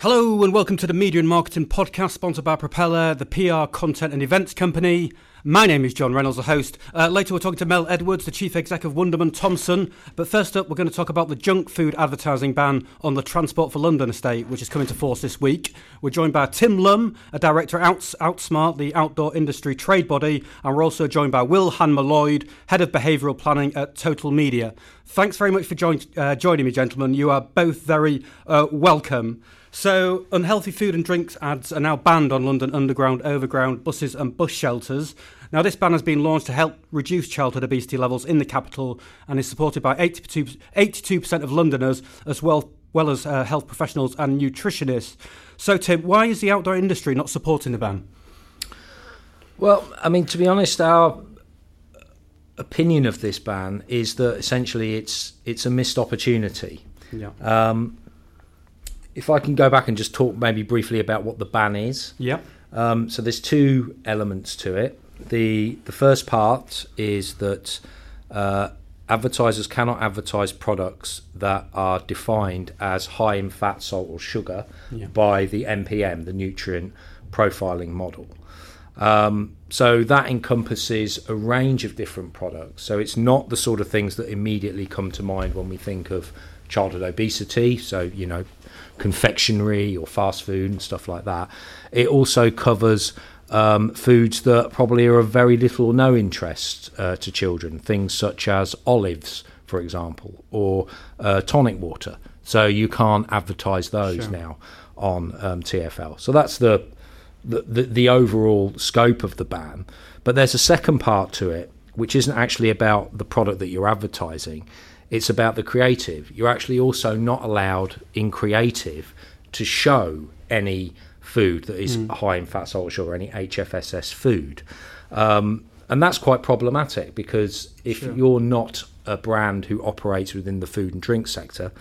Hello and welcome to the Media and Marketing Podcast, sponsored by Propeller, the PR, content and events company. My name is John Reynolds, the host. Uh, later, we're talking to Mel Edwards, the chief exec of Wunderman Thompson. But first up, we're going to talk about the junk food advertising ban on the Transport for London estate, which is coming to force this week. We're joined by Tim Lumb, a director at Outs- Outsmart, the outdoor industry trade body, and we're also joined by Will Hanmer Lloyd, head of behavioural planning at Total Media. Thanks very much for join- uh, joining me, gentlemen. You are both very uh, welcome. So, unhealthy food and drinks ads are now banned on London Underground, Overground buses and bus shelters. Now, this ban has been launched to help reduce childhood obesity levels in the capital and is supported by 82, 82% of Londoners, as well, well as uh, health professionals and nutritionists. So, Tim, why is the outdoor industry not supporting the ban? Well, I mean, to be honest, our opinion of this ban is that essentially it's it's a missed opportunity. Yeah. Um, if I can go back and just talk maybe briefly about what the ban is. Yeah. Um, so there's two elements to it. The the first part is that uh, advertisers cannot advertise products that are defined as high in fat, salt, or sugar Yeah. by the NPM, the nutrient profiling model. Um, so that encompasses a range of different products. So it's not the sort of things that immediately come to mind when we think of childhood obesity. So, you know, confectionery or fast food and stuff like that. It also covers um, foods that probably are of very little or no interest uh, to children, things such as olives, for example, or uh, tonic water. So you can't advertise those Sure. now on um, TFL. So that's the, the, the the overall scope of the ban. But there's a second part to it, which isn't actually about the product that you're advertising. It's about the creative. You're actually also not allowed in creative to show any food that is high in fat, salt, or sugar, any HFSS food. Um, and that's quite problematic because if Sure. you're not a brand who operates within the food and drink sector,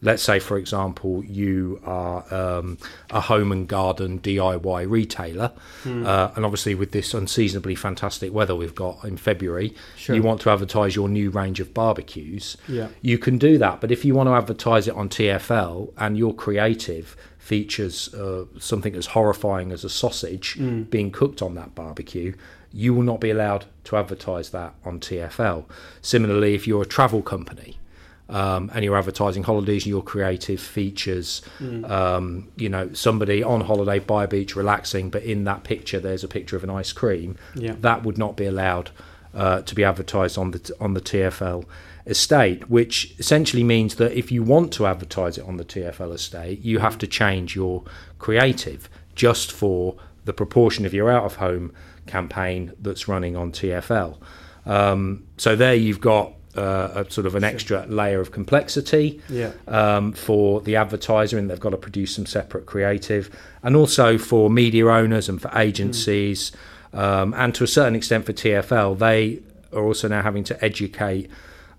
let's say, for example, you are um, a home and garden DIY retailer, uh, and obviously with this unseasonably fantastic weather we've got in February, Sure. you want to advertise your new range of barbecues. Yeah. You can do that, but if you want to advertise it on TFL and your creative features uh, something as horrifying as a sausage being cooked on that barbecue, you will not be allowed to advertise that on TFL. Similarly, if you're a travel company um, and you're advertising holidays, your creative features, um, you know, somebody on holiday by a beach relaxing, but in that picture there's a picture of an ice cream, Yeah. that would not be allowed uh, to be advertised on the on the TFL estate, which essentially means that if you want to advertise it on the TFL estate, you have to change your creative just for the proportion of your out of home campaign that's running on TFL. Um, so there you've got uh, a sort of an extra layer of complexity Yeah. um, for the advertiser, and they've got to produce some separate creative, and also for media owners and for agencies, um, and to a certain extent for TFL, they are also now having to educate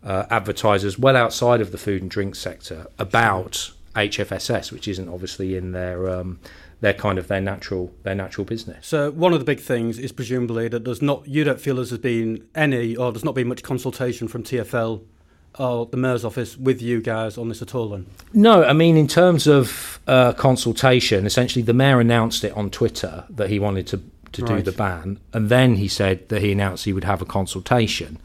uh, advertisers well outside of the food and drink sector about HFSS, which isn't obviously in their um, their kind of their natural their natural business. So one of the big things is presumably that there's not you don't feel there's been any or there's not been much consultation from TFL or the mayor's office with you guys on this at all. Then No, I mean in terms of uh, consultation, essentially the mayor announced it on Twitter that he wanted to to do the ban, and then he said that he announced he would have a consultation.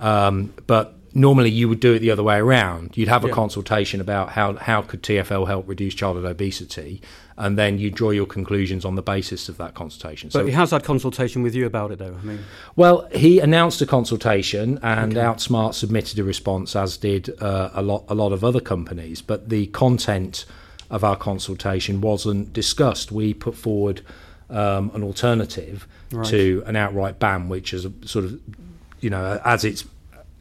Um, but normally you would do it the other way around. You'd have a Yeah. consultation about how how could TFL help reduce childhood obesity, and then you draw your conclusions on the basis of that consultation. but he has had consultation with you about it, though. I mean, Well, he announced a consultation, and Outsmart submitted a response, as did uh, a lot a lot of other companies. But the content of our consultation wasn't discussed. We put forward um, an alternative Right. to an outright ban, which is a sort of you know as it's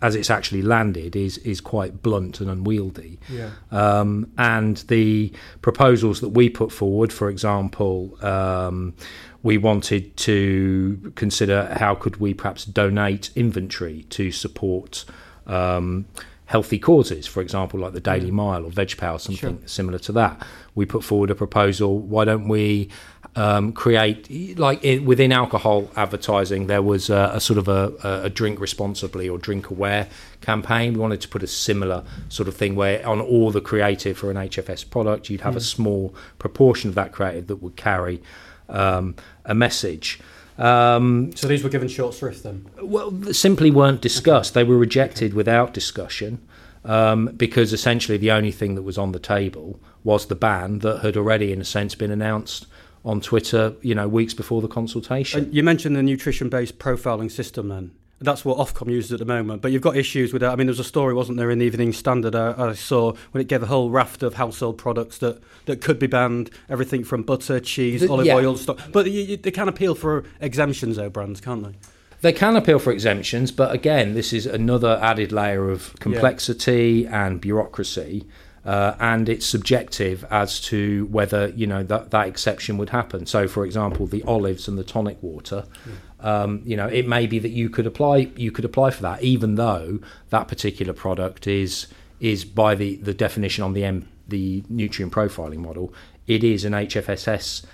as it's actually landed is is quite blunt and unwieldy. yeah, Um, and the proposals that we put forward, for example, um, we wanted to consider how could we perhaps donate inventory to support um, healthy causes, for example, like the Daily mm. Mile or Veg Power, something sure. similar to that. We put forward a proposal. Why don't we um, create like in, within alcohol advertising? There was a, a sort of a, a, drink responsibly or drink aware campaign. We wanted to put a similar sort of thing where on all the creative for an HFS product, you'd have mm. a small proportion of that creative that would carry um, a message. Um, so these were given short shrift then? Well, simply weren't discussed. Okay. They were rejected okay. without discussion um, because essentially the only thing that was on the table was the ban that had already, in a sense, been announced on Twitter, you know, weeks before the consultation. And you mentioned the nutrition-based profiling system then that's what Ofcom uses at the moment. But you've got issues with that. I mean, there was a story, wasn't there, in the Evening Standard I, I, saw when it gave a whole raft of household products that, that could be banned, everything from butter, cheese, the, olive yeah. oil, stuff. But you, you, they can appeal for exemptions, though, brands, can't they? They can appeal for exemptions, but again, this is another added layer of complexity yeah. and bureaucracy. Uh, and it's subjective as to whether you know that that exception would happen. So, for example, the olives and the tonic water, um, you know, it may be that you could apply you could apply for that, even though that particular product is is by the, the definition on the M, the nutrient profiling model, it is an HFSS,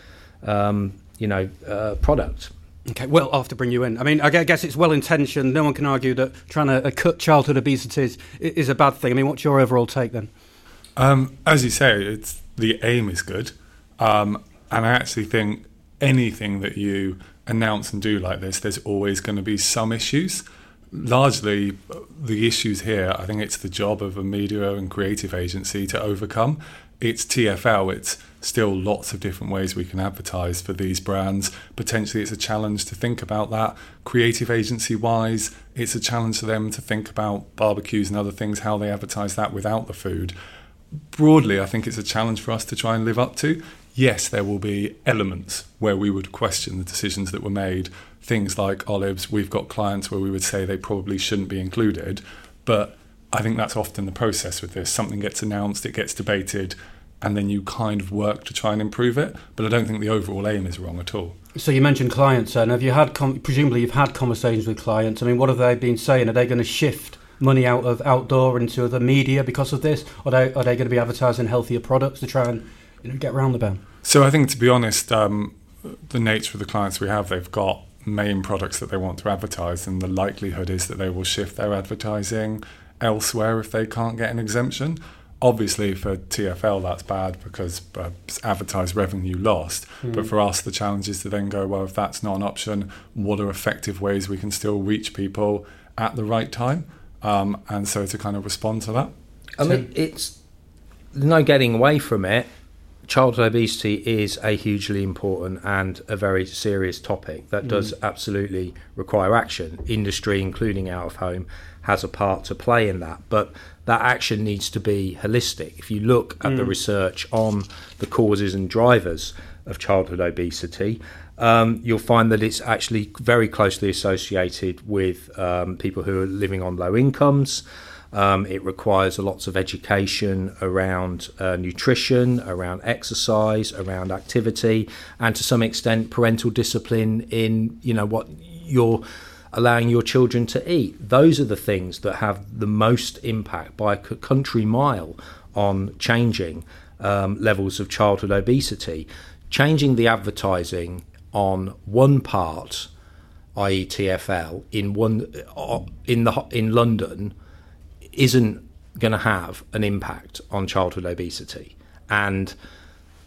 um, you know, uh, product. Okay, well, I'll have to bring you in. I mean, I guess it's well intentioned. No one can argue that trying to uh, cut childhood obesity is, is a bad thing. I mean, what's your overall take then? Um, as you say, it's the aim is good, um, and I actually think anything that you announce and do like this, there's always going to be some issues. Largely, the issues here, I think it's the job of a media and creative agency to overcome. It's TFL, it's still lots of different ways we can advertise for these brands. Potentially, it's a challenge to think about that. Creative agency wise, it's a challenge for them to think about barbecues and other things, how they advertise that without the food broadly, I think it's a challenge for us to try and live up to. Yes, there will be elements where we would question the decisions that were made. Things like olives, we've got clients where we would say they probably shouldn't be included. But I think that's often the process with this. Something gets announced, it gets debated, and then you kind of work to try and improve it. But I don't think the overall aim is wrong at all. So you mentioned clients, and have you had com- presumably you've had conversations with clients? I mean, what have they been saying? Are they going to shift money out of outdoor into the media because of this? Or are they, are they going to be advertising healthier products to try and you know, get around the ban? So I think, to be honest, um, the nature of the clients we have, they've got main products that they want to advertise, and the likelihood is that they will shift their advertising elsewhere if they can't get an exemption. Obviously, for TFL, that's bad because uh, advertised revenue lost. Mm. But for us, the challenge is to then go, well, if that's not an option, what are effective ways we can still reach people at the right time? um, and so to kind of respond to that. I mean, it's no getting away from it. Childhood obesity is a hugely important and a very serious topic that does mm. absolutely require action. Industry, including out of home, has a part to play in that, but that action needs to be holistic. If you look at mm. the research on the causes and drivers of childhood obesity, um, you'll find that it's actually very closely associated with um, people who are living on low incomes. Um, it requires lots of education around uh, nutrition, around exercise, around activity, and to some extent parental discipline in you know what you're allowing your children to eat. Those are the things that have the most impact by a country mile on changing um, levels of childhood obesity. Changing the advertising on one part, i.e., TFL, in one uh, in the in London, isn't going to have an impact on childhood obesity, and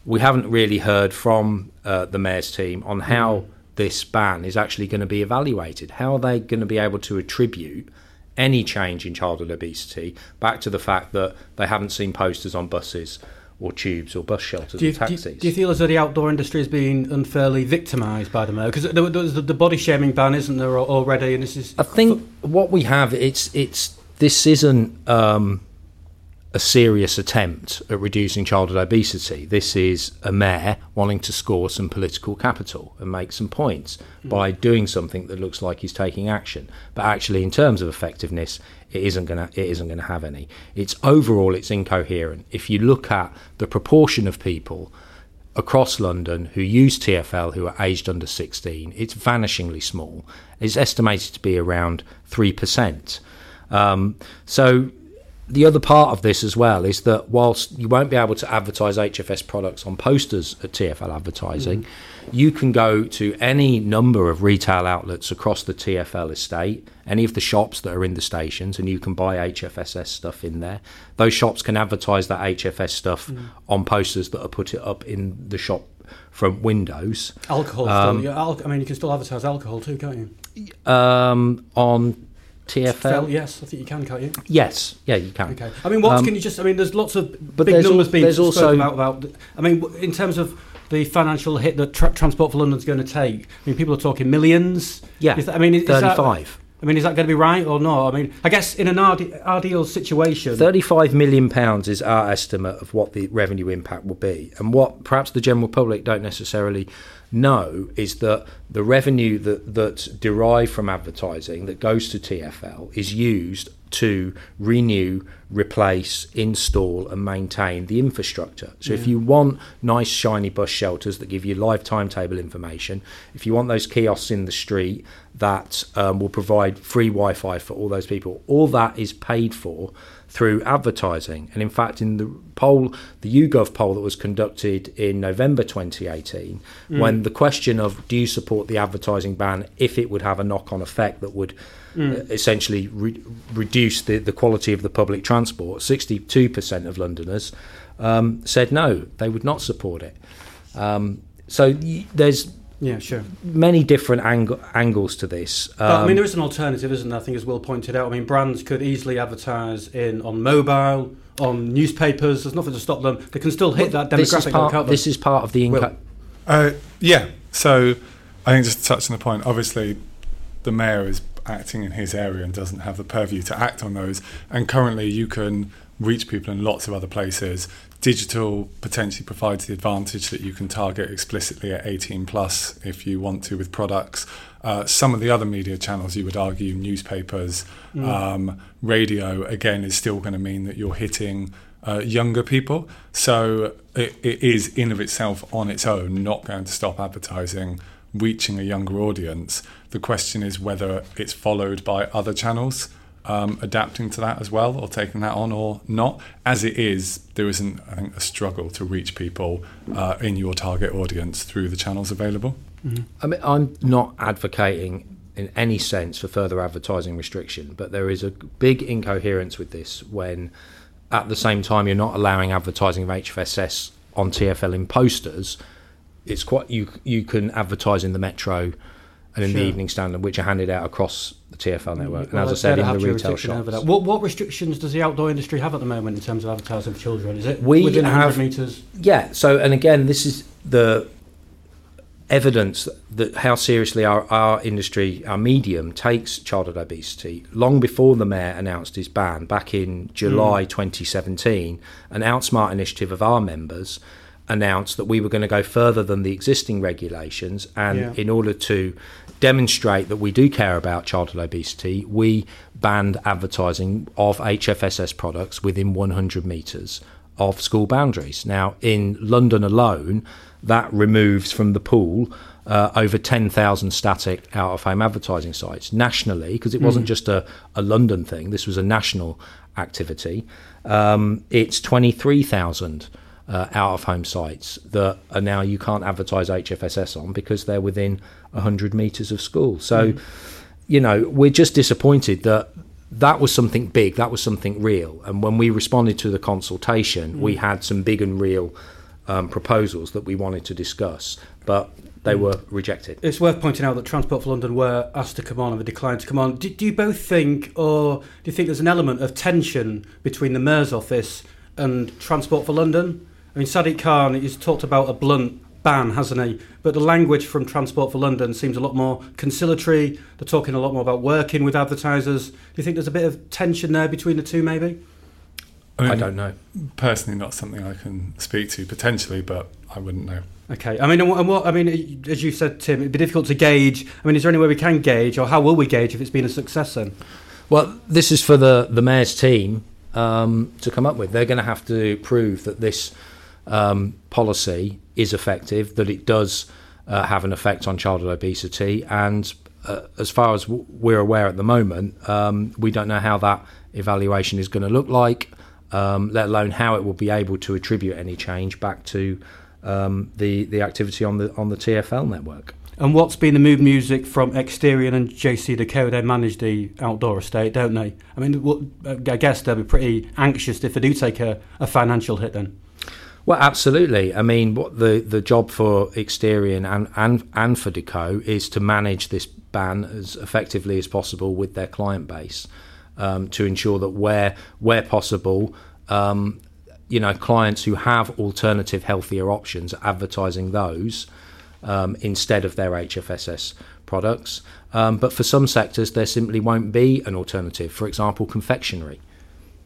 we haven't really heard from uh, the mayor's team on how this ban is actually going to be evaluated. How are they going to be able to attribute any change in childhood obesity back to the fact that they haven't seen posters on buses or tubes or bus shelters do you, taxis. Do you, do you, feel as though the outdoor industry is being unfairly victimised by the mayor? Because there's the, the body shaming ban, isn't there already? And this is. I think what we have it's it's this isn't um, a serious attempt at reducing childhood obesity. This is a mayor wanting to score some political capital and make some points mm. by doing something that looks like he's taking action. But actually, in terms of effectiveness, it isn't going to it isn't going to have any. It's overall it's incoherent. If you look at the proportion of people across London who use TFL who are aged under 16, it's vanishingly small. It's estimated to be around three percent. Um, so the other part of this as well is that whilst you won't be able to advertise HFS products on posters at TFL advertising, mm. you can go to any number of retail outlets across the TFL estate, any of the shops that are in the stations, and you can buy HFSS stuff in there. Those shops can advertise that HFS stuff mm. on posters that are put up in the shop from windows. Alcohol, um, still, yeah, I mean, you can still advertise alcohol too, can't you? Um, on TFL? Yes, I think you can, can't you? Yes, yeah, you can. Okay. I mean, what um, can you just? I mean, there's lots of but big numbers al- being spoken also about, about. I mean, in terms of the financial hit that tra- Transport for London's going to take. I mean, people are talking millions. Yeah. Is that, I mean, is, thirty-five. That, I mean, is that going to be right or not? I mean, I guess in an ideal situation, thirty-five million pounds is our estimate of what the revenue impact will be, and what perhaps the general public don't necessarily know is that the revenue that that's derived from advertising that goes to TFL is used to renew, replace, install, and maintain the infrastructure. So, yeah. if you want nice, shiny bus shelters that give you live timetable information, if you want those kiosks in the street that um, will provide free Wi Fi for all those people, all that is paid for through advertising. And in fact, in the poll, the YouGov poll that was conducted in November 2018, mm. when the question of do you support the advertising ban if it would have a knock on effect that would mm. uh, essentially re- reduce the, the quality of the public transport, 62% of Londoners um, said no, they would not support it. Um, so y- there's yeah, sure. Many different ang- angles to this. Um, but, I mean, um, there is an alternative, isn't there? I think, as Will pointed out. I mean, brands could easily advertise in on mobile, on newspapers. There's nothing to stop them. They can still hit that demographic. This is part, this is part of the income. Uh, yeah. So, I think just to touch on the point, obviously, the mayor is acting in his area and doesn't have the purview to act on those. And currently, you can reach people in lots of other places digital potentially provides the advantage that you can target explicitly at 18 plus if you want to with products. Uh, some of the other media channels, you would argue, newspapers, mm. um, radio, again, is still going to mean that you're hitting uh, younger people. So it, it is, in of itself, on its own, not going to stop advertising reaching a younger audience. The question is whether it's followed by other channels um, adapting to that as well or taking that on or not. As it is, there isn't, I think, a struggle to reach people uh, in your target audience through the channels available. Mm-hmm. I mean, I'm not advocating in any sense for further advertising restriction, but there is a big incoherence with this when at the same time you're not allowing advertising of HFSS on TFL in posters. It's quite you you can advertise in the metro and in sure. the Evening Standard, which are handed out across the TFL network. Well, and as I said, in the retail shops. What, what, restrictions does the outdoor industry have at the moment in terms of advertising for children? Is it we within have, 100 metres? Yeah. So, and again, this is the evidence that how seriously our, our industry, our medium, takes childhood obesity. Long before the mayor announced his ban back in July mm. 2017, an Outsmart initiative of our members announced that we were going to go further than the existing regulations and yeah. in order to demonstrate that we do care about childhood obesity, we banned advertising of HFSS products within 100 metres of school boundaries. Now, in London alone, that removes from the pool uh, over 10,000 static out of home advertising sites nationally, because it mm. wasn't just a, a, London thing, this was a national activity. Um, it's 23,000 uh, out of home sites that are now you can't advertise HFSS on because they're within 100 metres of school. So, mm. you know, we're just disappointed that that was something big, that was something real. And when we responded to the consultation, mm. we had some big and real um, proposals that we wanted to discuss, but they mm. were rejected. It's worth pointing out that Transport for London were asked to come on and they declined to come on. Do, do you both think, or do you think there's an element of tension between the Mayor's office and Transport for London? I mean, Sadiq Khan has talked about a blunt ban, hasn't he? But the language from Transport for London seems a lot more conciliatory. They're talking a lot more about working with advertisers. Do you think there's a bit of tension there between the two, maybe? I, mean, I don't know. Personally, not something I can speak to potentially, but I wouldn't know. Okay. I mean, and what, I mean, as you said, Tim, it'd be difficult to gauge. I mean, is there any way we can gauge, or how will we gauge if it's been a success then? Well, this is for the the mayor's team um, to come up with. They're going to have to prove that this um, policy is effective, that it does uh, have an effect on childhood obesity, and uh, as far as we're aware at the moment, um, we don't know how that evaluation is going to look like, um, let alone how it will be able to attribute any change back to um, the the activity on the on the TFL network. And what's been the mood music from Exterion and JCDecaux? They manage the outdoor estate, don't they? I mean, what, I guess they'll be pretty anxious if they do take a, a financial hit then. Well, absolutely. I mean, what the, the job for Exterion and, and, and for Decaux is to manage this ban as effectively as possible with their client base um, to ensure that where where possible, um, you know, clients who have alternative, healthier options, are advertising those um, instead of their HFSS products. Um, but for some sectors, there simply won't be an alternative. For example, confectionery.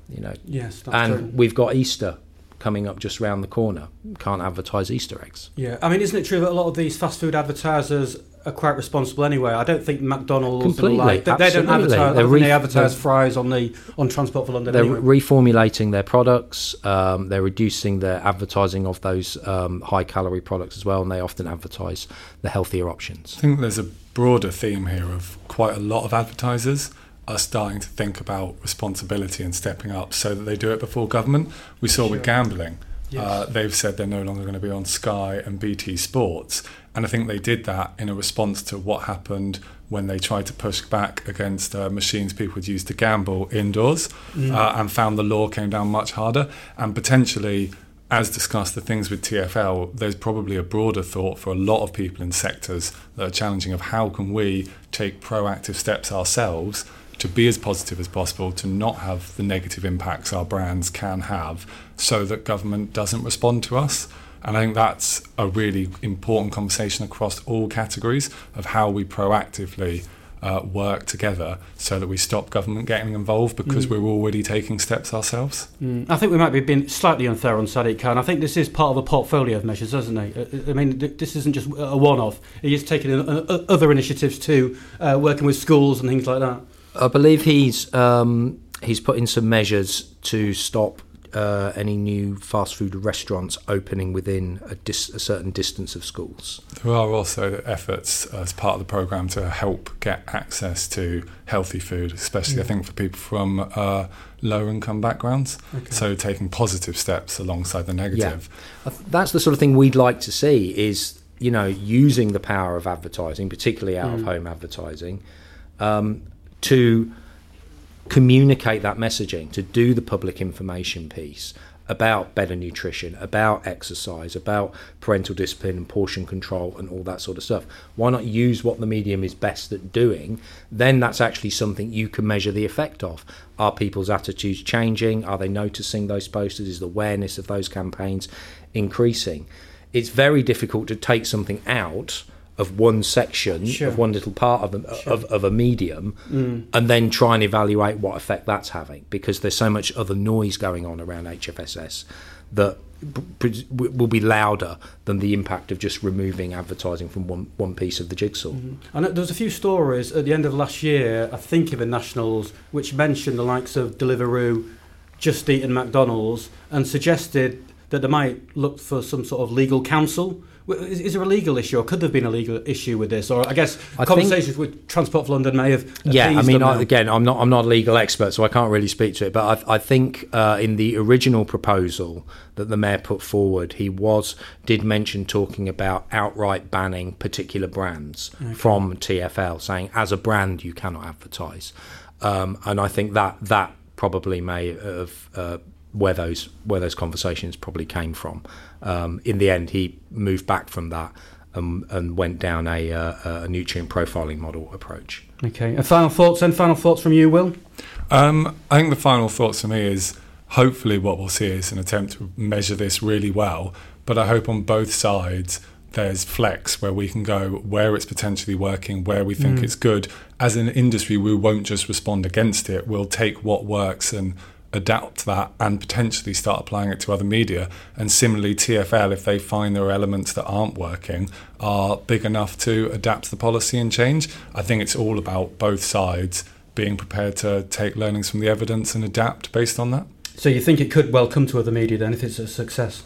You know, yes, and true. we've got Easter coming up just round the corner. Can't advertise Easter eggs. Yeah, I mean, isn't it true that a lot of these fast food advertisers are quite responsible anyway? I don't think McDonald's Completely, like, they, they, don't advertise. They're I think they re- advertise they're- fries on the on Transport for London. They're anyway. reformulating their products. Um, they're reducing their advertising of those um, high calorie products as well, and they often advertise the healthier options. I think there's a broader theme here of quite a lot of advertisers are starting to think about responsibility and stepping up so that they do it before government. We saw with gambling. Yes. Uh, they've said they're no longer going to be on Sky and BT Sports. And I think they did that in a response to what happened when they tried to push back against uh, machines people would use to gamble indoors uh, and found the law came down much harder. And potentially, as discussed, the things with TFL, there's probably a broader thought for a lot of people in sectors that are challenging of how can we take proactive steps ourselves to be as positive as possible, to not have the negative impacts our brands can have, so that government doesn't respond to us. And I think that's a really important conversation across all categories of how we proactively uh, work together so that we stop government getting involved because we're already taking steps ourselves. Mm, I think we might be being slightly unfair on Sadiq Khan. I think this is part of a portfolio of measures, isn't it? Uh, I mean, this isn't just a one-off. He is taking in, uh, uh, other initiatives too, uh, working with schools and things like that. I believe he's um, he's put in some measures to stop uh, any new fast food restaurants opening within a, dis- a certain distance of schools. There are also efforts as part of the programme to help get access to healthy food, especially I think for people from uh, low income backgrounds. So taking positive steps alongside the negative. I th- That's the sort of thing we'd like to see is you know using the power of advertising, particularly out of home advertising, um, to communicate that messaging, to do the public information piece about better nutrition, about exercise, about parental discipline and portion control and all that sort of stuff. Why not use what the medium is best at doing? Then that's actually something you can measure the effect of. Are people's attitudes changing? Are they noticing those posters? Is the awareness of those campaigns increasing? It's very difficult to take something out of one section Sure. of one little part of a, of, of a medium Mm. and then try and evaluate what effect that's having because there's so much other noise going on around HFSS that will be louder than the impact of just removing advertising from one, one piece of the jigsaw. I know there was a few stories at the end of last year, I think in the Nationals, which mentioned the likes of Deliveroo, Just Eat and McDonald's and suggested that they might look for some sort of legal counsel. Is, is there a legal issue or could there have been a legal issue with this? Or I guess I conversations with Transport for London may have Yeah, I mean, I, again, I'm not I'm not a legal expert, so I can't really speak to it. But I, I think uh, in the original proposal that the mayor put forward, he was did mention talking about outright banning particular brands from TFL, saying as a brand you cannot advertise. Um, and I think that that probably may have uh, where those where those conversations probably came from. Um, in the end, he moved back from that. Um, and went down a, uh, a nutrient profiling model approach. Okay. And final thoughts and Final thoughts from you, Will? Um, I think the final thoughts for me is hopefully what we'll see is an attempt to measure this really well. But I hope on both sides there's flex where we can go where it's potentially working, where we think it's good. As an industry, we won't just respond against it. We'll take what works and adapt that and potentially start applying it to other media. And similarly, TFL, if they find there are elements that aren't working, are big enough to adapt the policy and change. I think it's all about both sides being prepared to take learnings from the evidence and adapt based on that. So you think it could well come to other media then if it's a success?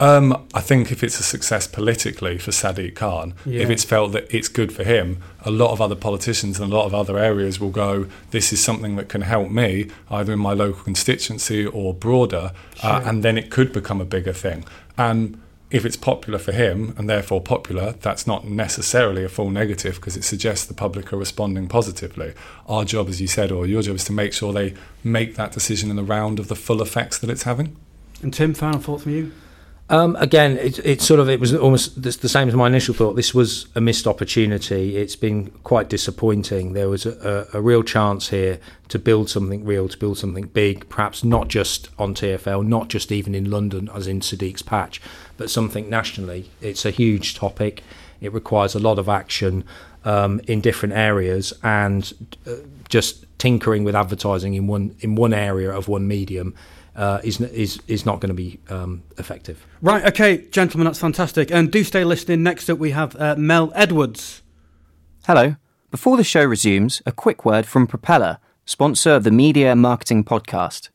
Um, I think if it's a success politically for Sadiq Khan, Yeah. if it's felt that it's good for him, a lot of other politicians and a lot of other areas will go, this is something that can help me, either in my local constituency or broader, uh, and then it could become a bigger thing. And if it's popular for him and therefore popular, that's not necessarily a full negative because it suggests the public are responding positively. Our job, as you said, or your job, is to make sure they make that decision in the round of the full effects that it's having. And Tim, final thought from you? Um, again, it, it's sort of it was almost the the same as my initial thought. This was a missed opportunity. It's been quite disappointing. There was a, a, a real chance here to build something real, to build something big, perhaps not just on TFL, not just even in London, as in Sadiq's patch, but something nationally. It's a huge topic. It requires a lot of action um, in different areas, and uh, just tinkering with advertising in one in one area of one medium uh, is is is not going to be um, effective. Right, okay, gentlemen, that's fantastic. And do stay listening. Next up, we have uh, Mel Edwards. Hello. Before the show resumes, a quick word from Propeller, sponsor of the Media Marketing Podcast.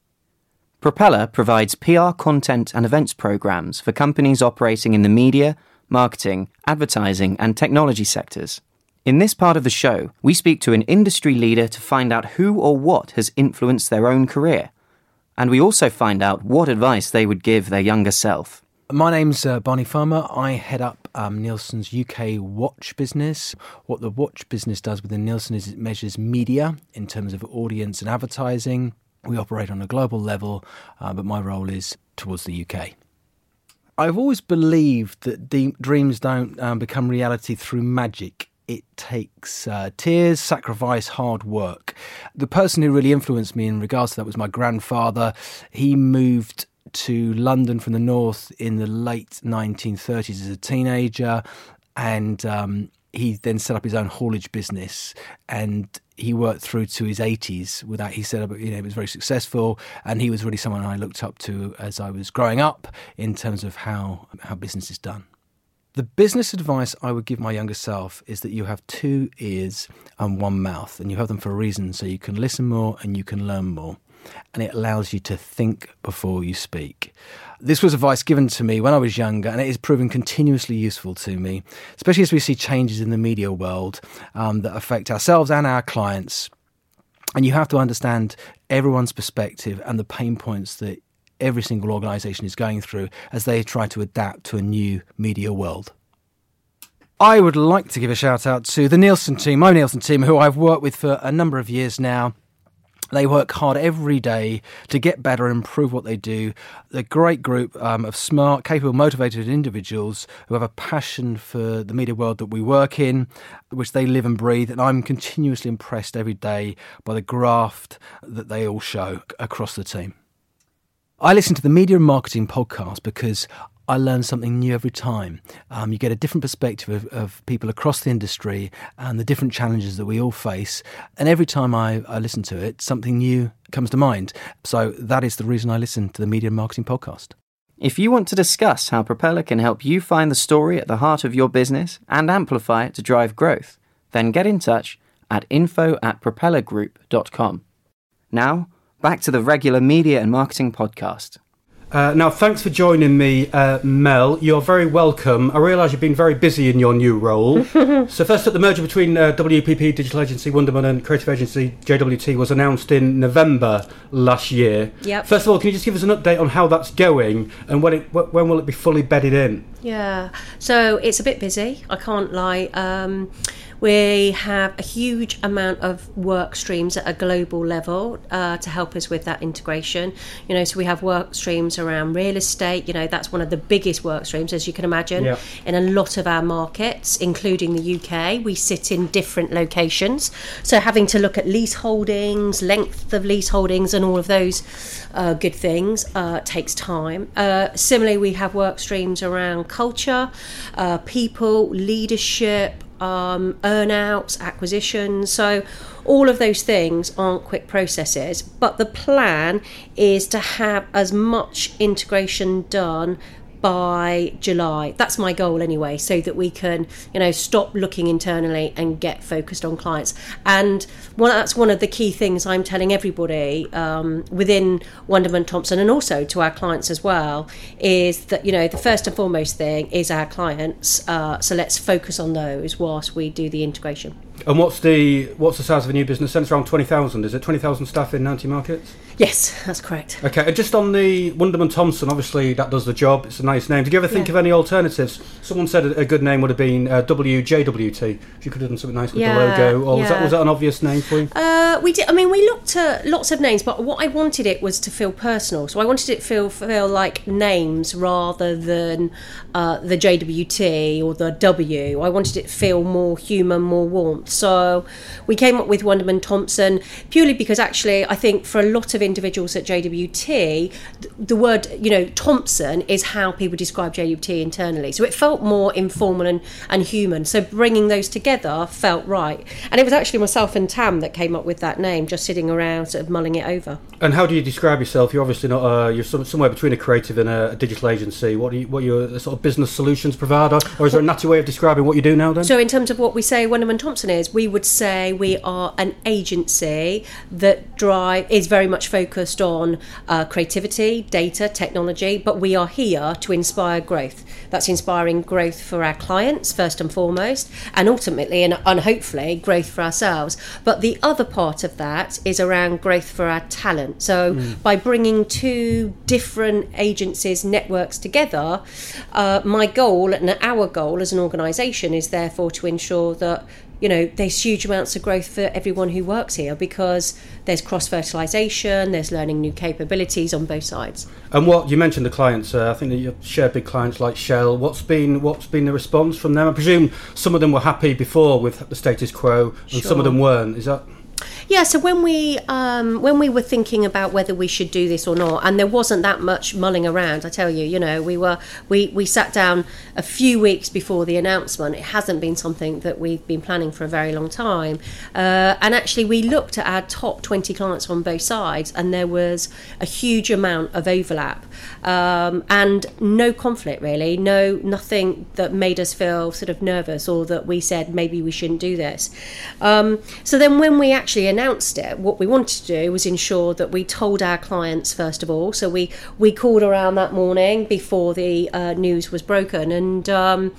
Propeller provides PR content and events programs for companies operating in the media, marketing, advertising, and technology sectors. In this part of the show, we speak to an industry leader to find out who or what has influenced their own career. And we also find out what advice they would give their younger self. My name's uh, Barney Farmer. I head up um, Nielsen's UK watch business. What the watch business does within Nielsen is it measures media in terms of audience and advertising. We operate on a global level, uh, but my role is towards the UK. I've always believed that de- dreams don't um, become reality through magic. It takes uh, tears, sacrifice, hard work. The person who really influenced me in regards to that was my grandfather. He moved to London from the north in the late 1930s as a teenager, and um, he then set up his own haulage business. And he worked through to his 80s with that. He set up, you know, it was very successful, and he was really someone I looked up to as I was growing up in terms of how how business is done. The business advice I would give my younger self is that you have two ears and one mouth, and you have them for a reason so you can listen more and you can learn more. And it allows you to think before you speak. This was advice given to me when I was younger, and it is proven continuously useful to me, especially as we see changes in the media world um, that affect ourselves and our clients. And you have to understand everyone's perspective and the pain points that every single organisation is going through as they try to adapt to a new media world. I would like to give a shout out to the Nielsen team, my Nielsen team, who I've worked with for a number of years now. They work hard every day to get better and improve what they do. They're a great group um, of smart, capable, motivated individuals who have a passion for the media world that we work in, which they live and breathe. And I'm continuously impressed every day by the graft that they all show across the team. I listen to the Media and Marketing podcast because I learn something new every time. Um, you get a different perspective of, of people across the industry and the different challenges that we all face. And every time I, I listen to it, something new comes to mind. So that is the reason I listen to the Media and Marketing podcast. If you want to discuss how Propeller can help you find the story at the heart of your business and amplify it to drive growth, then get in touch at info at propellergroup.com. Now, back to the regular media and marketing podcast. Uh, now, thanks for joining me, uh, Mel. You're very welcome. I realise you've been very busy in your new role. so, first up, the merger between uh, WPP, Digital Agency Wunderman and Creative Agency JWT was announced in November last year. Yep. First of all, can you just give us an update on how that's going and when it when will it be fully bedded in? Yeah, so it's a bit busy, I can't lie. Um, we have a huge amount of work streams at a global level uh, to help us with that integration. You know, so we have work streams around real estate, you know, that's one of the biggest work streams, as you can imagine, Yeah. in a lot of our markets, including the UK. We sit in different locations. So having to look at lease holdings, length of lease holdings, and all of those uh, good things uh, takes time. Uh, similarly, we have work streams around culture, uh, people, leadership, um, earnouts, acquisitions. So, all of those things aren't quick processes, but the plan is to have as much integration done by July. That's my goal anyway, so that we can, you know, stop looking internally and get focused on clients. And one, that's one of the key things I'm telling everybody um, within Wunderman Thompson and also to our clients as well is that, you know, the first and foremost thing is our clients. Uh, so let's focus on those whilst we do the integration. And what's the what's the size of a new business? It's around twenty thousand. Is it twenty thousand staff in ninety markets? Yes, that's correct. Okay, and just on the Wunderman Thompson, obviously that does the job. It's a nice name. Did you ever think Yeah. of any alternatives? Someone said a a good name would have been uh, WJWT. If you could have done something nice with Yeah, the logo, or was that was that an obvious name for you? Uh, we did. I mean, we looked at lots of names, but what I wanted it was to feel personal. So I wanted it to feel feel like names rather than uh, the JWT or the W. I wanted it to feel more human, more warmth. So we came up with Wunderman Thompson purely because actually I think for a lot of individuals at JWT, the word you know Thompson is how people describe JWT internally. So it felt more informal and, and human. So bringing those together felt right. And it was actually myself and Tam that came up with that name, just sitting around sort of mulling it over. And how do you describe yourself? You're obviously not. Uh, you're some, somewhere between a creative and a, a digital agency. What are you? What are you a sort of business solutions provider, or is there a natty way of describing what you do now? Then. So, in terms of what we say Wunderman Thompson is, we would say we are an agency that drive is very much focused on uh, creativity, data, technology, but we are here to inspire growth. That's inspiring growth for our clients first and foremost, and ultimately and, and hopefully growth for ourselves. But the other part of that is around growth for our talent. So, by bringing two different agencies, networks together, uh, my goal and our goal as an organisation is therefore to ensure that you know there's huge amounts of growth for everyone who works here because there's cross fertilisation, there's learning new capabilities on both sides. And what you mentioned the clients, uh, I think that you share big clients like Shell. What's been what's been the response from them? I presume some of them were happy before with the status quo, and some of them weren't. Is that? Yeah, so when we um, when we were thinking about whether we should do this or not, and there wasn't that much mulling around, I tell you, you know, we were we we sat down a few weeks before the announcement. It hasn't been something that we've been planning for a very long time, uh, and actually we looked at our top twenty clients on both sides, and there was a huge amount of overlap, um, and no conflict really, no nothing that made us feel sort of nervous or that we said maybe we shouldn't do this. Um, so then when we actually announced it, what we wanted to do was ensure that we told our clients first of all. So we we called around that morning before the uh, news was broken, and um,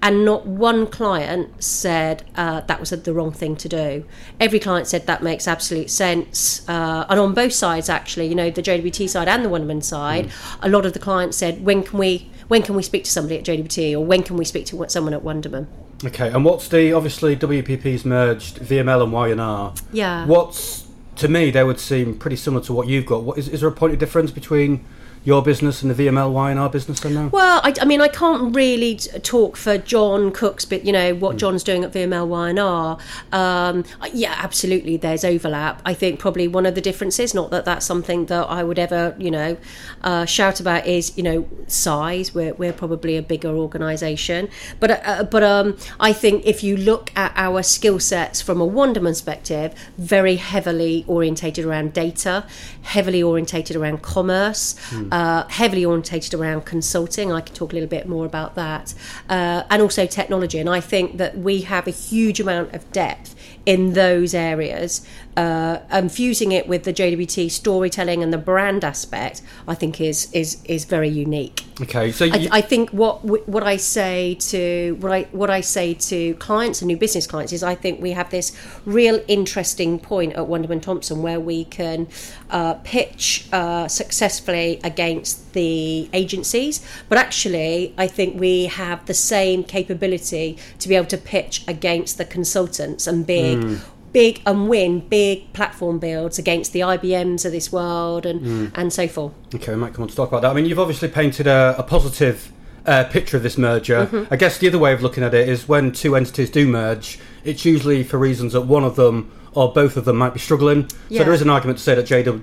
and not one client said uh, that was the wrong thing to do. Every client said that makes absolute sense, uh, and on both sides actually, you know, the JWT side and the Wunderman side, a lot of the clients said, when can we when can we speak to somebody at JWT or when can we speak to someone at Wunderman? Okay, and what's the obviously WPP's merged VML and Y&R. Yeah. What's to me they would seem pretty similar to what you've got. What is, is there a point of difference between your business and the VML Y&R business then now? Well, I, I mean, I can't really t- talk for Jon Cook's, but you know what John's doing at VML Y&R. Um, yeah, absolutely, there's overlap. I think probably one of the differences, not that that's something that I would ever, you know, uh, shout about, is you know size. We're we're probably a bigger organisation, but uh, but um, I think if you look at our skill sets from a Wunderman perspective, very heavily orientated around data, heavily orientated around commerce uh, heavily orientated around consulting. I can talk a little bit more about that, uh, and also technology. And I think that we have a huge amount of depth in those areas. Uh, and fusing it with the JWT storytelling and the brand aspect, I think is is is very unique. Okay, so I, I think what what I say to what I what I say to clients and new business clients is I think we have this real interesting point at Wunderman Thompson where we can uh, pitch uh, successfully against the agencies, but actually I think we have the same capability to be able to pitch against the consultants and big. Big and win big platform builds against the IBMs of this world and and so forth. Okay, we might come on to talk about that. I mean, you've obviously painted a, a positive uh, picture of this merger. Mm-hmm. I guess the other way of looking at it is when two entities do merge, it's usually for reasons that one of them or both of them might be struggling. So there is an argument to say that JW,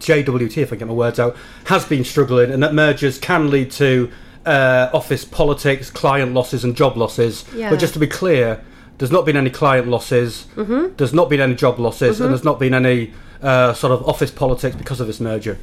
JWT, if I get my words out, has been struggling and that mergers can lead to uh, office politics, client losses, and job losses. Yeah. But just to be clear, there's not been any client losses, there's not been any job losses, and there's not been any uh, sort of office politics because of this merger?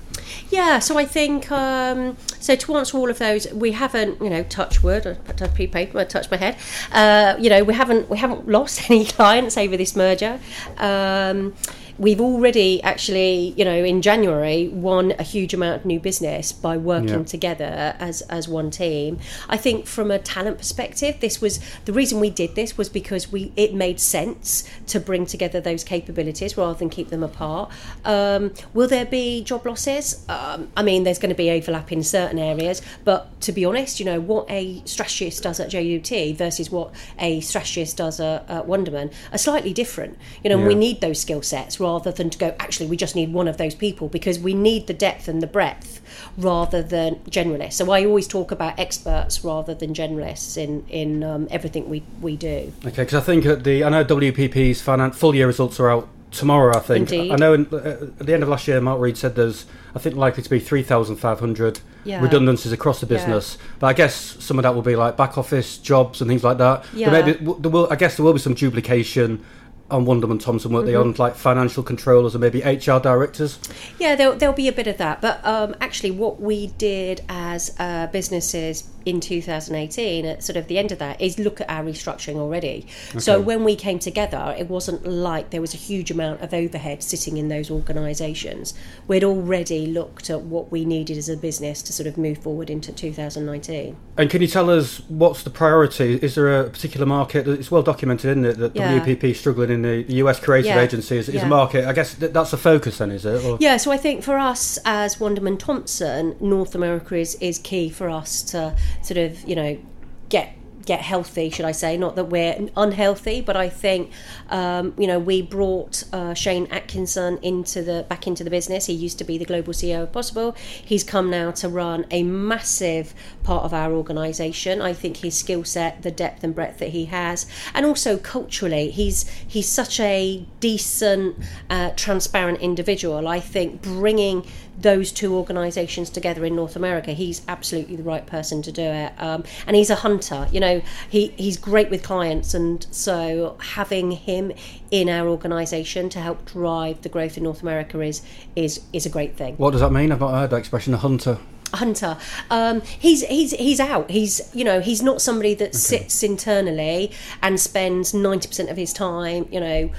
Yeah, so I think um, so. To answer all of those, we haven't, you know, touch wood, I touch paper, I touch my head. Uh, you know, we haven't we haven't lost any clients over this merger. Um, we've already actually, you know, in January won a huge amount of new business by working Yeah. together as as one team. I think from a talent perspective, this was the reason we did this was because we it made sense to bring together those capabilities rather than keep them apart. Um, will there be job losses? Um, I mean, there's going to be overlap in certain areas, but to be honest, you know what a strategist does at JWT versus what a strategist does at, at Wunderman are slightly different. You know, and we need those skill sets rather than to go. Actually, we just need one of those people because we need the depth and the breadth rather than generalists. So I always talk about experts rather than generalists in in um, everything we we do. Okay, because I think at the I know WPP's finan- full year results are out tomorrow. I think Indeed. I know in, uh, at the end of last year, Mark Read said there's I think likely to be three thousand five hundred Yeah. redundancies across the business. But I guess some of that will be like back office jobs and things like that. Yeah. There maybe w- there will I guess there will be some duplication on Wunderman Thompson, weren't they, Mm-hmm. on like financial controllers and maybe HR directors. Yeah, there'll, there'll be a bit of that. But um, actually, what we did as uh, businesses in 2018, at sort of the end of that, is look at our restructuring already. So when we came together, it wasn't like there was a huge amount of overhead sitting in those organisations. We'd already looked at what we needed as a business to sort of move forward into 2019. And can you tell us what's the priority? Is there a particular market? It's well documented, isn't it, that Yeah. WPP is struggling in the US creative Yeah. agency is, is Yeah. a market. I guess that's a focus then, is it? Or- Yeah, so I think for us as Wunderman Thompson, North America is, is key for us to sort of, you know, get get healthy, should I say? Not that we're unhealthy, but I think, um, you know, we brought uh, Shane Atchison into the back into the business. He used to be the global CEO of Possible. He's come now to run a massive part of our organisation. I think his skill set, the depth and breadth that he has, and also culturally, he's he's such a decent, uh, transparent individual. I think bringing those two organisations together in North America, he's absolutely the right person to do it. Um, and he's a hunter. You know, he he's great with clients, and so having him in our organisation to help drive the growth in North America is is is a great thing. What does that mean? I've not heard that expression, a hunter. Hunter. Um, he's he's he's out. He's you know he's not somebody that sits internally and spends ninety percent of his time you know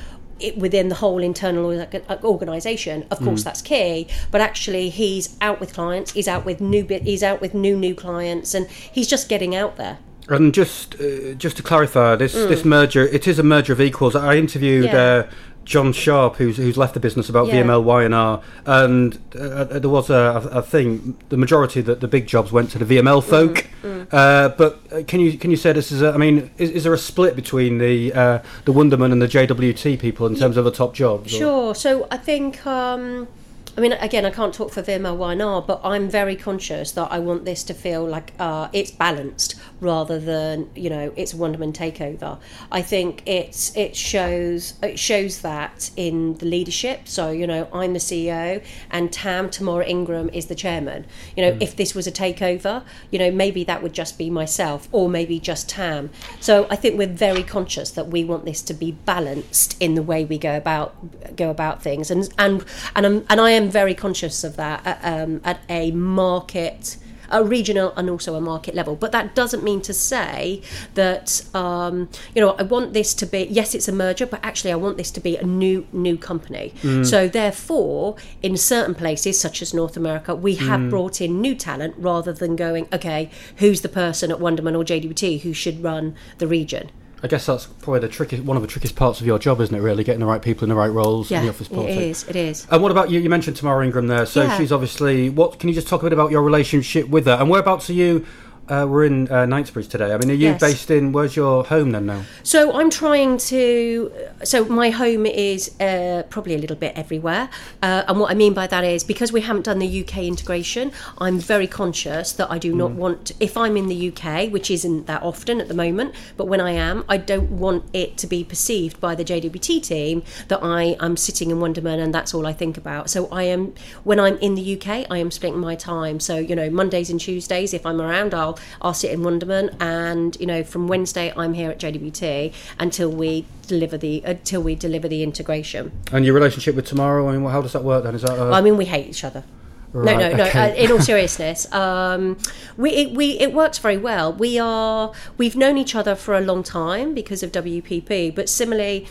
it, within the whole internal organisation. Of course, that's key. But actually, he's out with clients. He's out with new bit. He's out with new new clients, and he's just getting out there. And just uh, just to clarify, this this merger, it is a merger of equals. I interviewed Mm. Yeah. uh, John Sharp, who's who's left the business about Yeah. VML Y&R, and uh, there was a, a thing. The majority that the big jobs went to the VML Mm, folk. Uh, but uh, can you can you say this is? A, I mean, is, is there a split between the uh, the Wunderman and the JWT people in terms of the top jobs? or- Sure. So I think, um, I mean, again, I can't talk for VML Y&R, but I'm very conscious that I want this to feel like uh, it's balanced rather than you know it's a Wunderman takeover. I think it's it shows it shows that in the leadership. So you know, I'm the CEO and Tam Tamara Ingram is the chairman. You know, if this was a takeover, you know, maybe that would just be myself or maybe just Tam. So I think we're very conscious that we want this to be balanced in the way we go about go about things, and and and I'm, and I am very conscious of that at, um, at a market. A regional and also a market level, but that doesn't mean to say that um, you know I want this to be. Yes, it's a merger, but actually I want this to be a new new company. So therefore, in certain places such as North America, we have brought in new talent rather than going, okay, who's the person at Wunderman or JWT who should run the region? I guess that's probably the tricky, one of the trickiest parts of your job, isn't it? Really, getting the right people in the right roles in the office it politics. is. It is. And what about you? You mentioned Tamara Ingram there. So Yeah. she's obviously. What can you just talk a bit about your relationship with her? And whereabouts are you? Uh, we're in uh, Knightsbridge today. I mean, are you Yes. based in? Where's your home then now? So I'm trying to. So my home is uh, probably a little bit everywhere, uh, and what I mean by that is because we haven't done the UK integration, I'm very conscious that I do not want. If I'm in the UK, which isn't that often at the moment, but when I am, I don't want it to be perceived by the JWT team that I am sitting in Wunderman and that's all I think about. So I am when I'm in the UK, I am splitting my time. So you know, Mondays and Tuesdays, if I'm around, I'll I'll sit in Wunderman, and you know, from Wednesday I'm here at JWT until we deliver the until we deliver the integration. And your relationship with Tamara, I mean, how does that work then? Is that uh, I mean, we hate each other. no, Right, no, no. okay. Uh, in all seriousness, um, we it, we it works very well. We are we've known each other for a long time because of WPP, but similarly.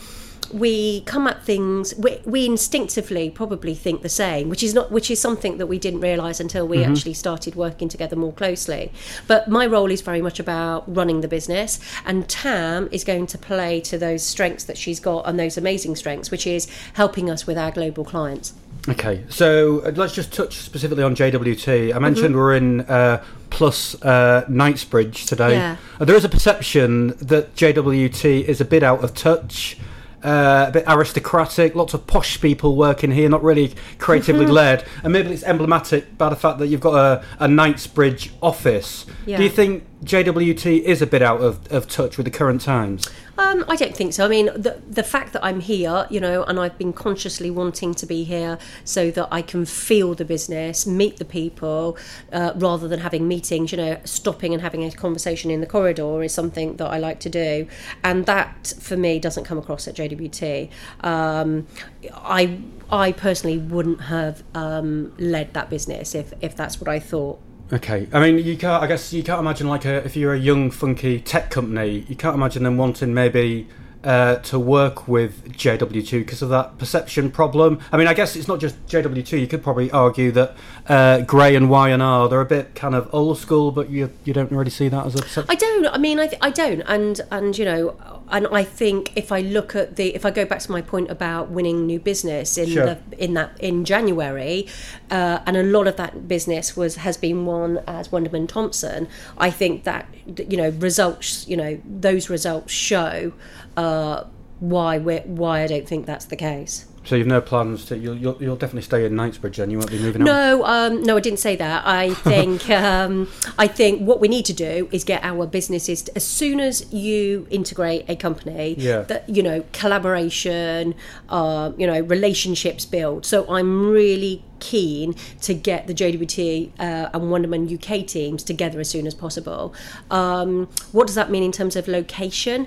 We come at things. We, we instinctively probably think the same, which is not, which is something that we didn't realise until we actually started working together more closely. But my role is very much about running the business, and Tam is going to play to those strengths that she's got and those amazing strengths, which is helping us with our global clients. Okay, so uh, let's just touch specifically on JWT. I mentioned Mm-hmm. we're in uh, Plus uh, Knightsbridge today. Yeah. There is a perception that JWT is a bit out of touch, uh, a bit aristocratic, lots of posh people working here, not really creatively led. And maybe it's emblematic by the fact that you've got a, a Knightsbridge office. Yeah. Do you think JWT is a bit out of, of touch with the current times? Um, I don't think so. I mean, the the fact that I'm here, you know, and I've been consciously wanting to be here so that I can feel the business, meet the people, uh, rather than having meetings. You know, stopping and having a conversation in the corridor is something that I like to do, and that for me doesn't come across at JWT. Um, I I personally wouldn't have um, led that business if if that's what I thought. Okay, I mean, you can't. I guess you can't imagine like a if you're a young, funky tech company, you can't imagine them wanting maybe uh, to work with JWT because of that perception problem. I mean, I guess it's not just JWT. You could probably argue that uh, Grey and Y and R they're a bit kind of old school, but you you don't really see that as a perception. I don't. I mean, I, I don't. And and you know, and I think if I look at the, if I go back to my point about winning new business in Sure. the in that in January, uh, and a lot of that business was has been won as Wunderman Thompson. I think that you know results. You know those results show uh, why we why I don't think that's the case. So you've no plans to you'll you'll, you'll definitely stay in Knightsbridge, and you won't be moving on. No, um, no, I didn't say that. I think um, I think what we need to do is get our businesses as soon as you integrate a company. Yeah. That you know, collaboration, uh, you know, relationships build. So I'm really keen to get the JWT uh, and Wunderman UK teams together as soon as possible. Um, what does that mean in terms of location?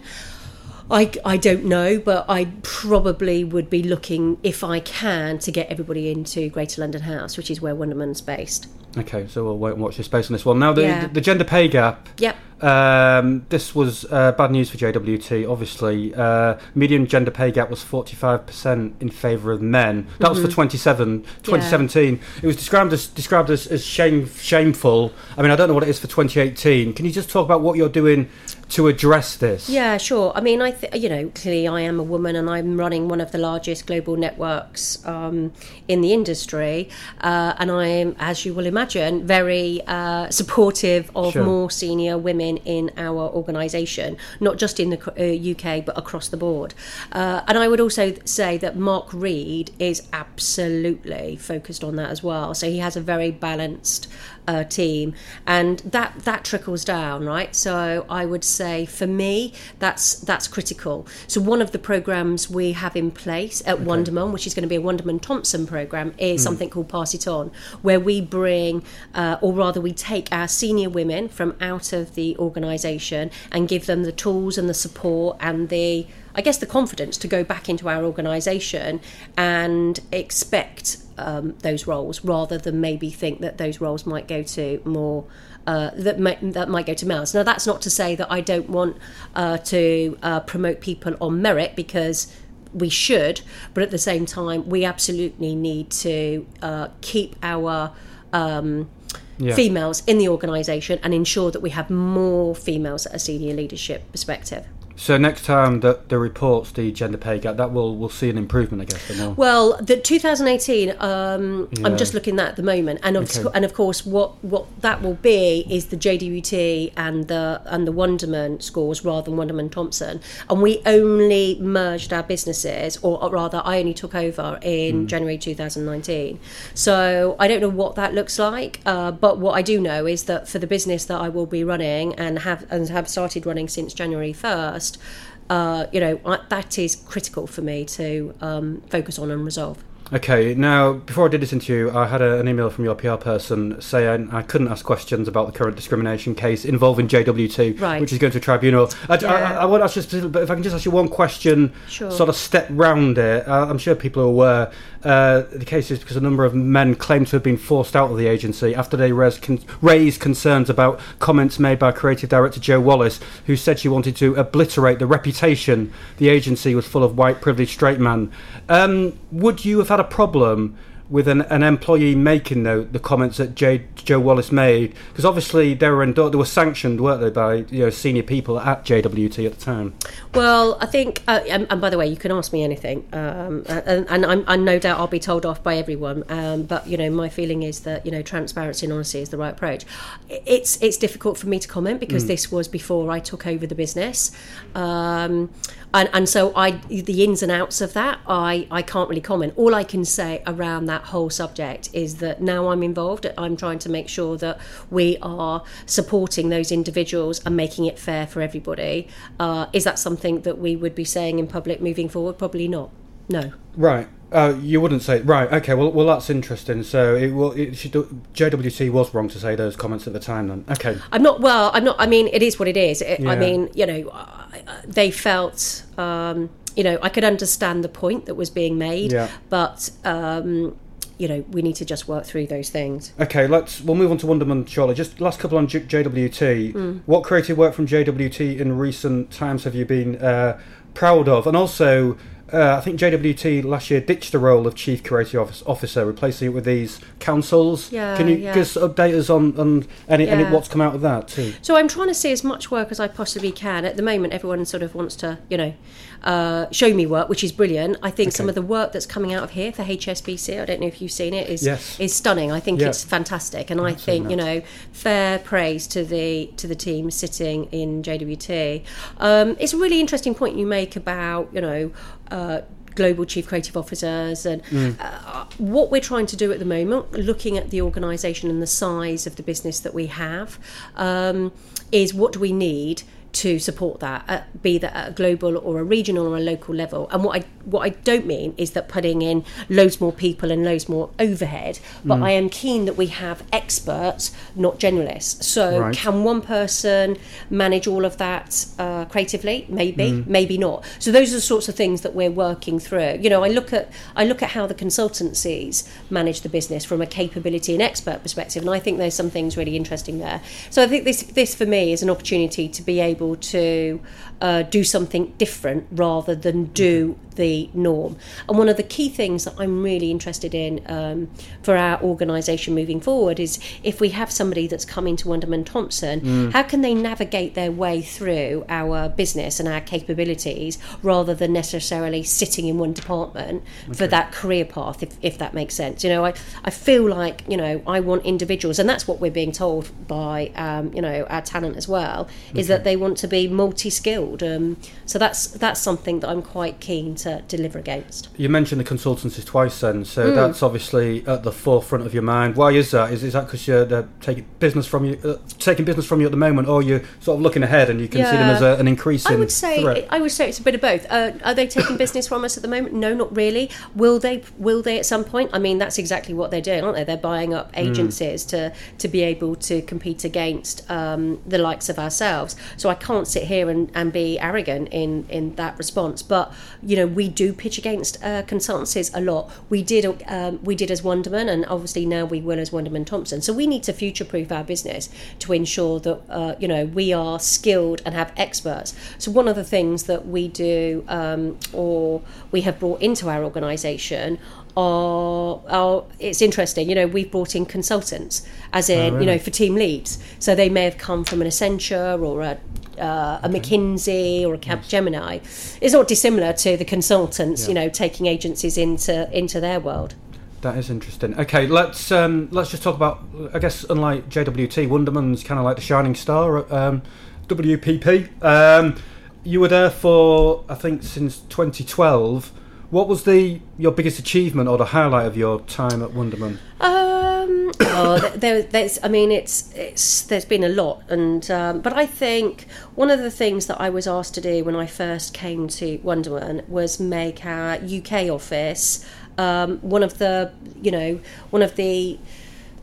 I, I don't know, but I probably would be looking, if I can, to get everybody into Greater London House, which is where Wunderman's based. Okay, so we'll wait and watch this space on this one. Now the Yeah. the gender pay gap. Yep. Um, this was uh, bad news for JWT. Obviously, uh, median gender pay gap was 45% in favour of men. That was for 27, 2017. It was described as described as, as shame, shameful. I mean, I don't know what it is for 2018. Can you just talk about what you're doing to address this? Yeah, sure. I mean, I th- you know clearly I am a woman and I'm running one of the largest global networks um, in the industry, uh, and I'm, as you will imagine, very uh, supportive of Sure. more senior women in our organisation, not just in the uh, UK but across the board. Uh, and I would also say that Mark Read is absolutely focused on that as well. So he has a very balanced uh, team, and that that trickles down, right? So I would say for me, that's that's critical. So one of the programs we have in place at Wunderman, which is going to be a Wunderman Thompson program, is something called Pass It On, where we bring, uh, or rather, we take our senior women from out of the organisation and give them the tools and the support and the I guess the confidence to go back into our organisation and expect um, those roles rather than maybe think that those roles might go to more uh, that might, that might go to males. Now that's not to say that I don't want uh, to uh, promote people on merit because we should, but at the same time we absolutely need to uh, keep our um, Yeah. females in the organisation and ensure that we have more females at a senior leadership perspective. So next time that the reports the gender pay gap, that will we'll see an improvement, I guess. Well, the 2018, um, Yeah. I'm just looking at that at the moment, and of, Okay. and of course, what what that will be is the JWT and the and the Wunderman scores rather than Wunderman Thompson, and we only merged our businesses, or, or rather, I only took over in Hmm. January 2019. So I don't know what that looks like, uh, but what I do know is that for the business that I will be running and have and have started running since January 1st. Uh, you know I, that is critical for me to um, focus on and resolve. Okay, now before I did this interview, I had a, an email from your PR person saying I couldn't ask questions about the current discrimination case involving JWT, Right. which is going to a tribunal. I, I, Yeah. I, want to ask you, specific- but if I can just ask you one question, Sure. sort of step round it. Uh, I'm sure people are aware. Uh, the case is because a number of men claim to have been forced out of the agency after they raised, con- raised concerns about comments made by creative director Jo Wallace, who said she wanted to obliterate the reputation the agency was full of white privileged straight men. Um, would you have had a problem with an, an employee making the, the comments that J, Jo Wallace made? Because obviously they were endor- they were sanctioned, weren't they, by you know senior people at JWT at the time? Well, I think, uh, and, and by the way, you can ask me anything, um, and, and I'm, I'm no doubt I'll be told off by everyone. Um, but you know, my feeling is that you know, transparency and honesty is the right approach. It's it's difficult for me to comment because this was before I took over the business, um, and and so I the ins and outs of that I I can't really comment. All I can say around that whole subject is that now I'm involved, I'm trying to make sure that we are supporting those individuals and making it fair for everybody. Uh, is that something that we would be saying in public moving forward? Probably not. No. Right. Uh, you wouldn't say right. Okay. Well, well, that's interesting. So it will. It should, JWT was wrong to say those comments at the time. Then. Okay. I'm not. Well, I'm not. I mean, it is what it is. It, Yeah. I mean, you know, I- they felt. Um, you know, I could understand the point that was being made, Yeah. but um, you know, we need to just work through those things. Okay. Let's. We'll move on to Wunderman shortly. Just last couple on J- JWT. Hmm. What creative work from JWT in recent times have you been uh, proud of? And also. Uh, I think JWT last year ditched the role of chief creative officer, replacing it with these councils. Yeah, Can you yeah. just update us on, on any, any what's come out of that too? So I'm trying to see as much work as I possibly can. At the moment, everyone sort of wants to, you know, uh, show me work, which is brilliant. I think some of the work that's coming out of here for HSBC, I don't know if you've seen it, is Yes. is stunning. I think Yeah. it's fantastic, and I I've seen think you know, fair praise to the to the team sitting in JWT. Um, it's a really interesting point you make about you know. Uh, global chief creative officers and uh, what we're trying to do at the moment looking at the organization and the size of the business that we have um, is what do we need to support that, uh, be that at a global or a regional or a local level. And what I what I don't mean is that putting in loads more people and loads more overhead, but I am keen that we have experts, not generalists. So Right. can one person manage all of that uh, creatively? Maybe, maybe not. So those are the sorts of things that we're working through. You know, I look at I look at how the consultancies manage the business from a capability and expert perspective, and I think there's some things really interesting there. So I think this this for me is an opportunity to be able to uh, do something different rather than do the norm. And one of the key things that I'm really interested in um, for our organisation moving forward is if we have somebody that's coming to Wunderman Thompson, how can they navigate their way through our business and our capabilities rather than necessarily sitting in one department for that career path, if, if that makes sense. You know, I, I feel like, you know, I want individuals, and that's what we're being told by, um, you know, our talent as well, is that they want to be multi-skilled. Um, so that's that's something that I'm quite keen to deliver against. You mentioned the consultancies twice then, so that's obviously at the forefront of your mind. Why is that? Is, is that because you're they're taking business from you, uh, taking business from you at the moment, or you're sort of looking ahead and you can see them as a, an increasing I would say threat? I would say it's a bit of both. Uh, are they taking business from us at the moment? No, not really. Will they? Will they at some point? I mean, that's exactly what they're doing, aren't they? They're buying up Hmm. agencies to to be able to compete against um, the likes of ourselves. So I can't sit here and, and be arrogant in in that response. But you know, we do pitch against uh, consultancies a lot. We did um, we did as Wunderman, and obviously now we will as Wunderman Thompson. So we need to future proof our business to ensure that uh, you know we are skilled and have experts. So one of the things that we do um, or we have brought into our organisation are, are it's interesting. You know, we've brought in consultants, as in you know for team leads. So they may have come from an Accenture or a uh, a McKinsey or a Capgemini. It's not dissimilar to the consultants, you know, taking agencies into into their world. That is interesting. Okay, let's um, let's just talk about. I guess unlike JWT, Wunderman's kind of like the shining star at um, WPP. Um, you were there for I think since 2012. What was the your biggest achievement or the highlight of your time at Wunderman? Um, oh, there, there's. I mean, it's it's. There's been a lot, and um, but I think one of the things that I was asked to do when I first came to Wunderman was make our UK office um, one of the, you know, one of the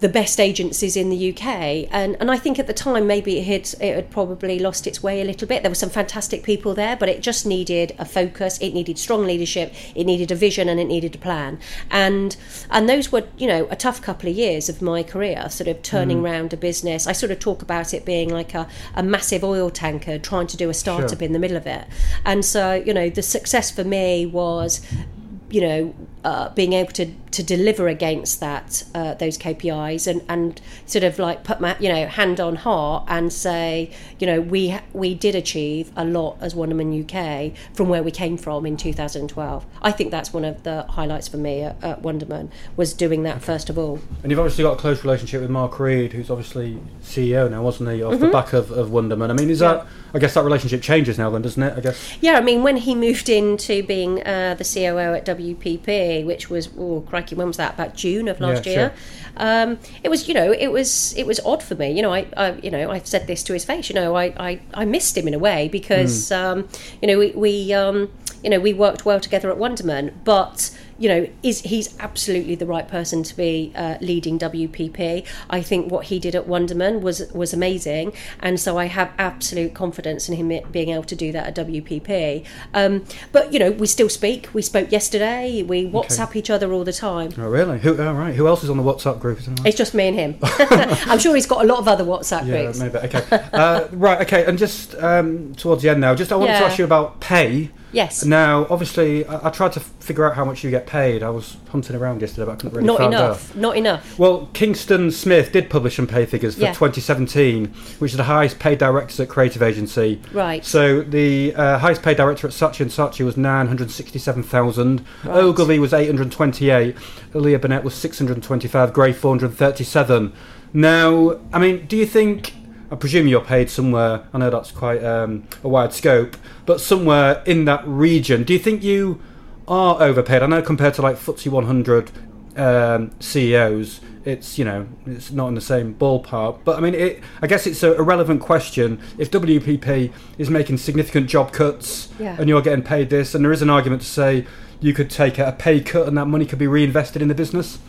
the best agencies in the UK. And and I think at the time maybe it had it had probably lost its way a little bit. There were some fantastic people there, but it just needed a focus. It needed strong leadership. It needed a vision, and it needed a plan. And and those were you know a tough couple of years of my career, sort of turning mm. around a business. I sort of talk about it being like a, a massive oil tanker trying to do a startup sure. in the middle of it. And so you know the success for me was you know, uh, being able to, to deliver against that uh, those KPIs and, and sort of like put my you know hand on heart and say you know we we did achieve a lot as Wunderman UK from where we came from in 2012. I think that's one of the highlights for me at, at Wunderman was doing that first of all. And you've obviously got a close relationship with Mark Read, who's obviously CEO now, wasn't he, off mm-hmm. the back of, of Wunderman. I mean, is yeah. that I guess that relationship changes now, then, doesn't it? I guess. Yeah, I mean, when he moved into being uh, the COO at WPP, which was oh crikey, when was that? About June of last yeah, year. Sure. Um, it was, you know, it was it was odd for me. You know, I, I you know I've said this to his face. You know, I I, I missed him in a way because mm. um, you know we we um, you know we worked well together at Wunderman, but you know, is he's absolutely the right person to be uh, leading WPP. I think what he did at Wunderman was was amazing, and so I have absolute confidence in him being able to do that at WPP. Um, but you know, we still speak. We spoke yesterday. We WhatsApp okay. each other all the time. Oh, really? Who? Oh, right. Who else is on the WhatsApp group? It's just me and him. I'm sure he's got a lot of other WhatsApp yeah, groups. maybe. Okay. Uh, right. Okay. And just um, towards the end now, just I wanted yeah. to ask you about pay. Yes. Now, obviously, I, I, tried to figure out how much you get paid. I was hunting around yesterday, but I couldn't really not find enough. out. Not enough. Well, Kingston Smith did publish some pay figures for yeah. 2017, which is the highest paid directors at creative agency. Right. So the uh, highest paid director at Saatchi and Saatchi was 967,000. Right. Ogilvy was 828. Leo Burnett was 625. Grey 437. Now, I mean, do you think I presume you're paid somewhere. I know that's quite um, a wide scope, but somewhere in that region. Do you think you are overpaid? I know compared to like FTSE 100 um, CEOs, it's you know it's not in the same ballpark. But I mean, it, I guess it's a, a relevant question. If WPP is making significant job cuts yeah. and you're getting paid this, and there is an argument to say you could take a pay cut and that money could be reinvested in the business.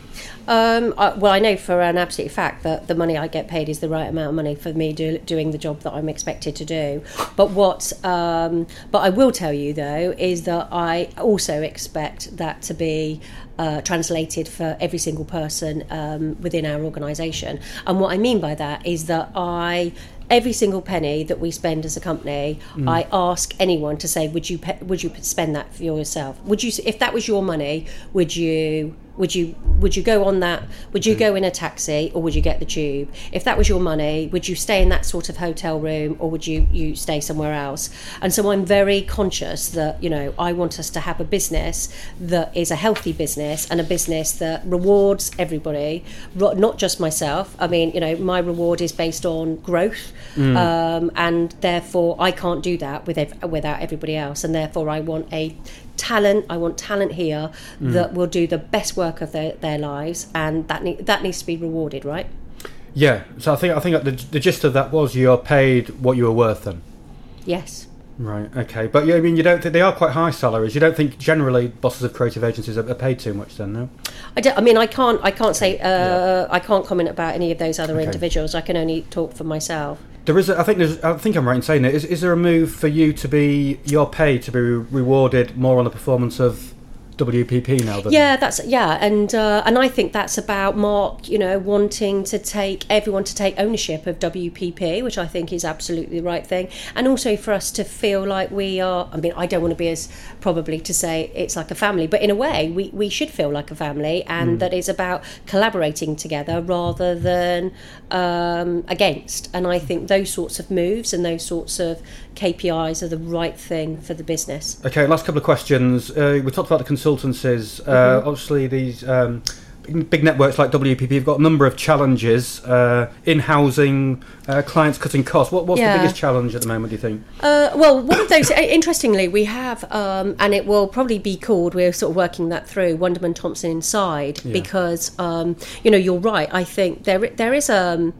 Um, I, well, I know for an absolute fact that the money I get paid is the right amount of money for me do, doing the job that I'm expected to do. But what, um, but I will tell you though, is that I also expect that to be uh, translated for every single person um, within our organisation. And what I mean by that is that I every single penny that we spend as a company, mm. I ask anyone to say, would you pe- would you spend that for yourself? Would you, if that was your money, would you would you would you go on that would you go in a taxi or would you get the tube? If that was your money would you stay in that sort of hotel room or would you you stay somewhere else? And so i'm very conscious that you know i want us to have a business that is a healthy business and a business that rewards everybody not just myself. I mean you know my reward is based on growth mm. um, and therefore i can't do that with ev- without everybody else. And therefore i want a talent. I want talent here mm. that will do the best work of their, their lives, and that ne- that needs to be rewarded, right? Yeah. So I think I think the, the gist of that was you're paid what you were worth then. Yes. Right. Okay. But yeah, I mean, you don't think they are quite high salaries? You don't think generally bosses of creative agencies are, paid too much then? No. I, don't, I mean, I can't. I can't say. Uh, yeah. I can't comment about any of those other okay. individuals. I can only talk for myself. There is, a, I think, there's, I think I'm right in saying it. Is, is there a move for you to be your pay to be rewarded more on the performance of WPP now. Yeah, that's yeah, and uh, and I think that's about Mark, you know, wanting to take everyone to take ownership of WPP, which I think is absolutely the right thing, and also for us to feel like we are. I mean, I don't want to be as probably to say it's like a family, but in a way, we we should feel like a family, and mm. that it's about collaborating together rather than um, against. And I think those sorts of moves and those sorts of KPIs are the right thing for the business. Okay, last couple of questions. Uh, we talked about the consultancies. Uh, mm-hmm. Obviously, these um, big networks like WPP have got a number of challenges uh, in housing, uh, clients cutting costs. What, what's Yeah. the biggest challenge at the moment? Do you think? Uh, well, one of those, interestingly, we have, um, and it will probably be called, we're sort of working that through, Wunderman Thompson Inside, because, um, you know, you're right. I think there there is um,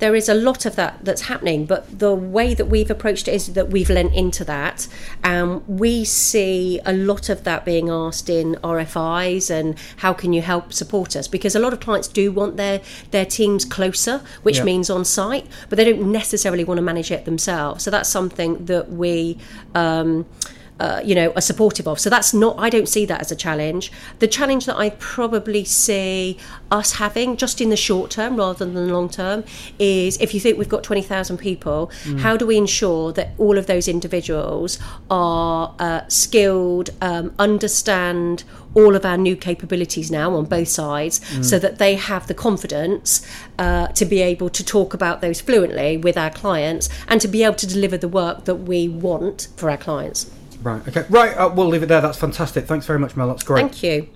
there is a lot of that that's happening, but the way that we've approached it is that we've lent into that. Um, we see a lot of that being asked in RFIs and how can you help support us? Because a lot of clients do want their, their teams closer, which Yeah. means on site, but they don't necessarily want to manage it themselves. So that's something that we. Um, uh, you know, are supportive of. So that's not, I don't see that as a challenge. The challenge that I probably see us having, just in the short term rather than the long term, is if you think we've got 20,000 people, how do we ensure that all of those individuals are uh, skilled, um, understand all of our new capabilities now on both sides, so that they have the confidence uh, to be able to talk about those fluently with our clients and to be able to deliver the work that we want for our clients. Right. Okay. Right. Uh, we'll leave it there. That's fantastic. Thanks very much, Mel. That's great. Thank you.